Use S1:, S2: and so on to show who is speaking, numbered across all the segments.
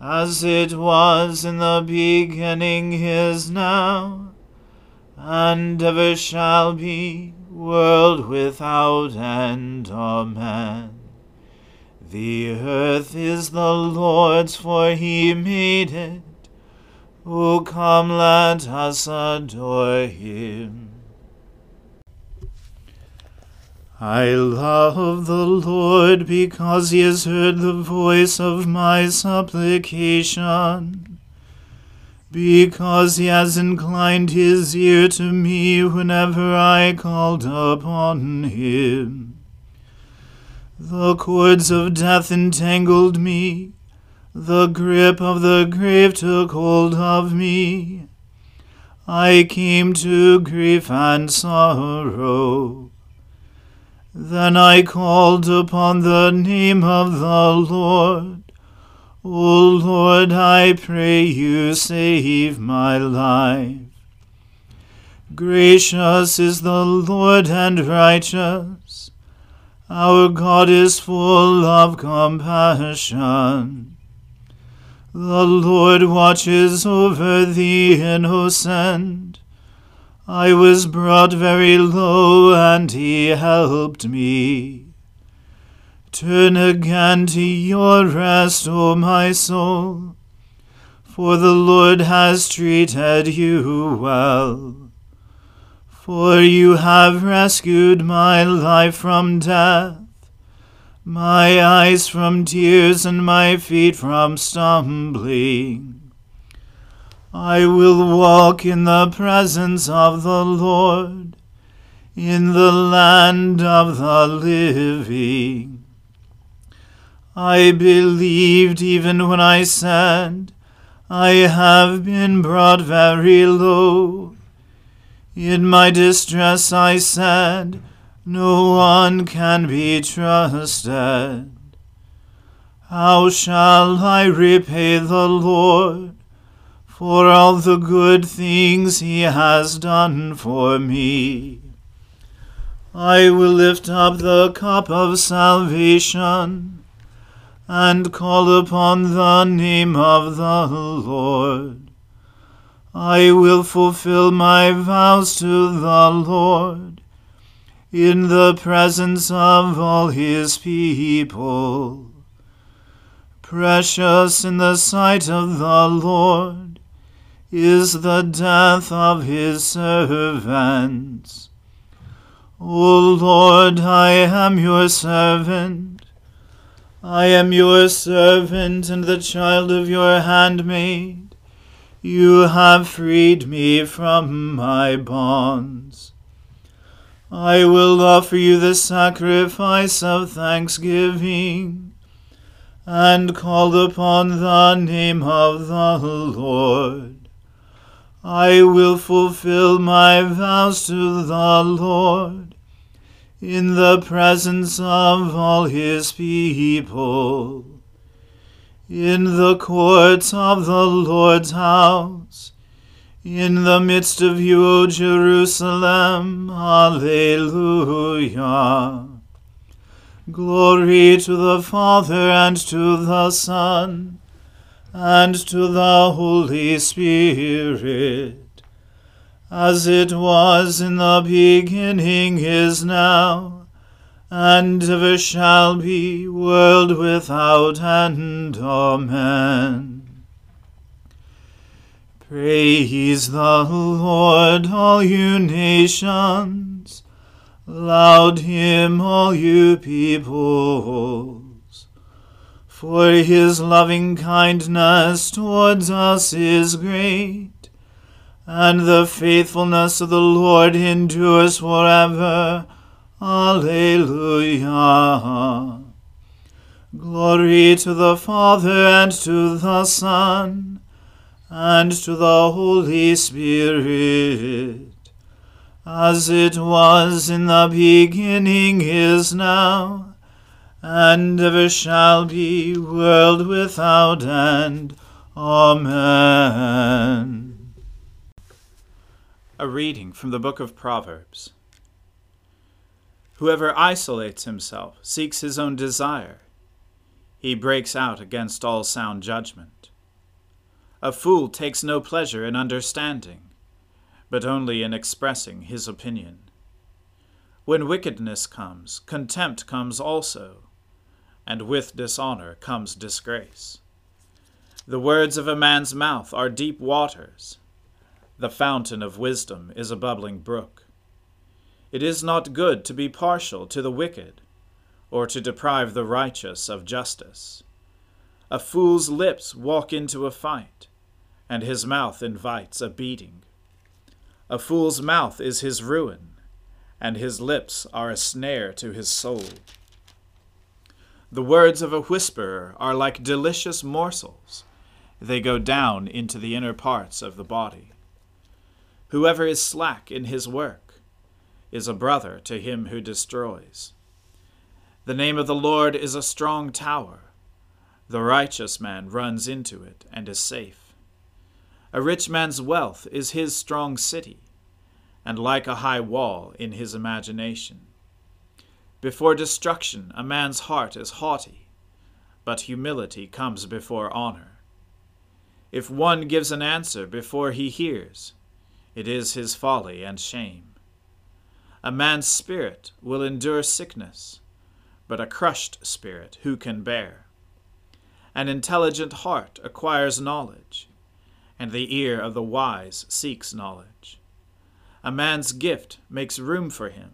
S1: as it was in the beginning is now, and ever shall be, world without end. Amen. The earth is the Lord's, for he made it. O come, let us adore him. I love the Lord because he has heard the voice of my supplication, because he has inclined his ear to me whenever I called upon him. The cords of death entangled me, the grip of the grave took hold of me. I came to grief and sorrow. Then I called upon the name of the Lord. O Lord, I pray you save my life. Gracious is the Lord and righteous. Our God is full of compassion. The Lord watches over the innocent I was brought very low, and he helped me. Turn again to your rest, O my soul, for the Lord has treated you well. For you have rescued my life from death, my eyes from tears, and my feet from stumbling. I will walk in the presence of the Lord, in the land of the living. I believed even when I said, I have been brought very low. In my distress I said, No one can be trusted. How shall I repay the Lord? For all the good things he has done for me. I will lift up the cup of salvation and call upon the name of the Lord. I will fulfill my vows to the Lord in the presence of all his people. Precious in the sight of the Lord is the death of his servants. O Lord, I am your servant. I am your servant and the child of your handmaid. You have freed me from my bonds. I will offer you the sacrifice of thanksgiving, and call upon the name of the Lord. I will fulfill my vows to the Lord in the presence of all his people in the courts of the Lord's house, in the midst of you, O Jerusalem. Alleluia. Glory to the Father and to the Son and to the Holy Spirit, as it was in the beginning is now and ever shall be, world without end. Amen. Praise the Lord, all you nations. Loud hymn, all you peoples. For his loving kindness towards us is great, and the faithfulness of the Lord endures forever. Alleluia. Glory to the Father and to the Son and to the Holy Spirit, as it was in the beginning is now, and ever shall be, world without end. Amen.
S2: A reading from the book of Proverbs. Whoever isolates himself seeks his own desire. He breaks out against all sound judgment. A fool takes no pleasure in understanding, but only in expressing his opinion. When wickedness comes, contempt comes also, and with dishonor comes disgrace. The words of a man's mouth are deep waters. The fountain of wisdom is a bubbling brook. It is not good to be partial to the wicked, or to deprive the righteous of justice. A fool's lips walk into a fight, and his mouth invites a beating. A fool's mouth is his ruin, and his lips are a snare to his soul. The words of a whisperer are like delicious morsels, they go down into the inner parts of the body. Whoever is slack in his work, is a brother to him who destroys. The name of the Lord is a strong tower. The righteous man runs into it and is safe. A rich man's wealth is his strong city, and like a high wall in his imagination. Before destruction, a man's heart is haughty, but humility comes before honor. If one gives an answer before he hears, it is his folly and shame. A man's spirit will endure sickness, but a crushed spirit who can bear? An intelligent heart acquires knowledge, and the ear of the wise seeks knowledge. A man's gift makes room for him,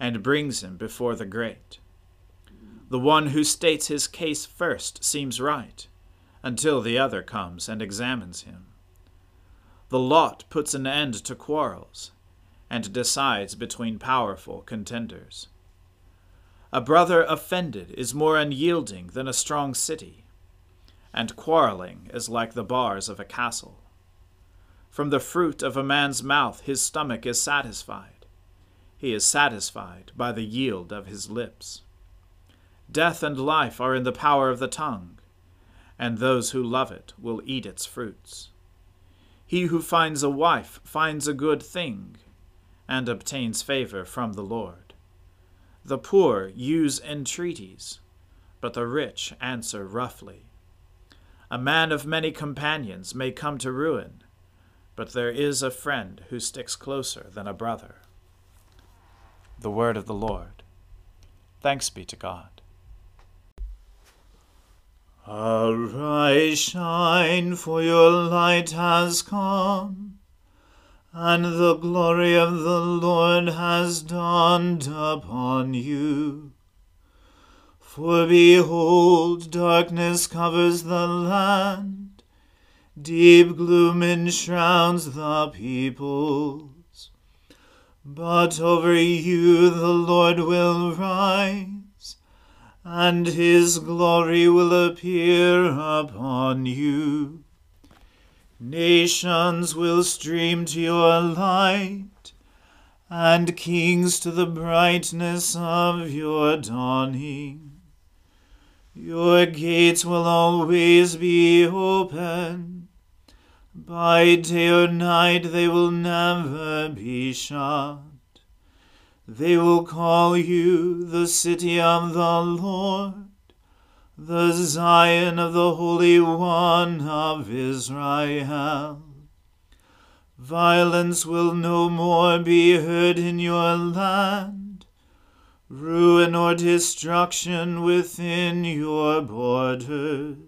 S2: and brings him before the great. The one who states his case first seems right, until the other comes and examines him. The lot puts an end to quarrels and decides between powerful contenders. A brother offended is more unyielding than a strong city, and quarreling is like the bars of a castle. From the fruit of a man's mouth his stomach is satisfied. He is satisfied by the yield of his lips. Death and life are in the power of the tongue, and those who love it will eat its fruits. He who finds a wife finds a good thing and obtains favor from the Lord. The poor use entreaties, but the rich answer roughly. A man of many companions may come to ruin, but there is a friend who sticks closer than a brother. The Word of the Lord. Thanks be to God.
S1: Arise, shine, for your light has come, and the glory of the Lord has dawned upon you. For behold, darkness covers the land Deep gloom enshrouds the peoples. But over you the Lord will rise, and his glory will appear upon you. Nations will stream to your light, and kings to the brightness of your dawning. Your gates will always be open by day or night they will never be shut. They will call you the city of the Lord, the Zion of the Holy One of Israel. Violence will no more be heard in your land, ruin or destruction within your borders.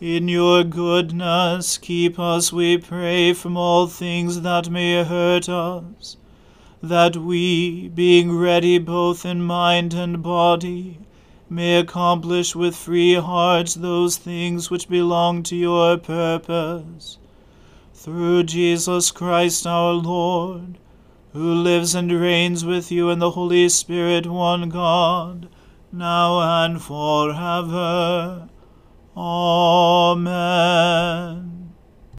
S1: in your goodness keep us, we pray, from all things that may hurt us, that we, being ready both in mind and body, may accomplish with free hearts those things which belong to your purpose through Jesus Christ our Lord, who lives and reigns with you in the Holy Spirit, one God, now and forever. Amen.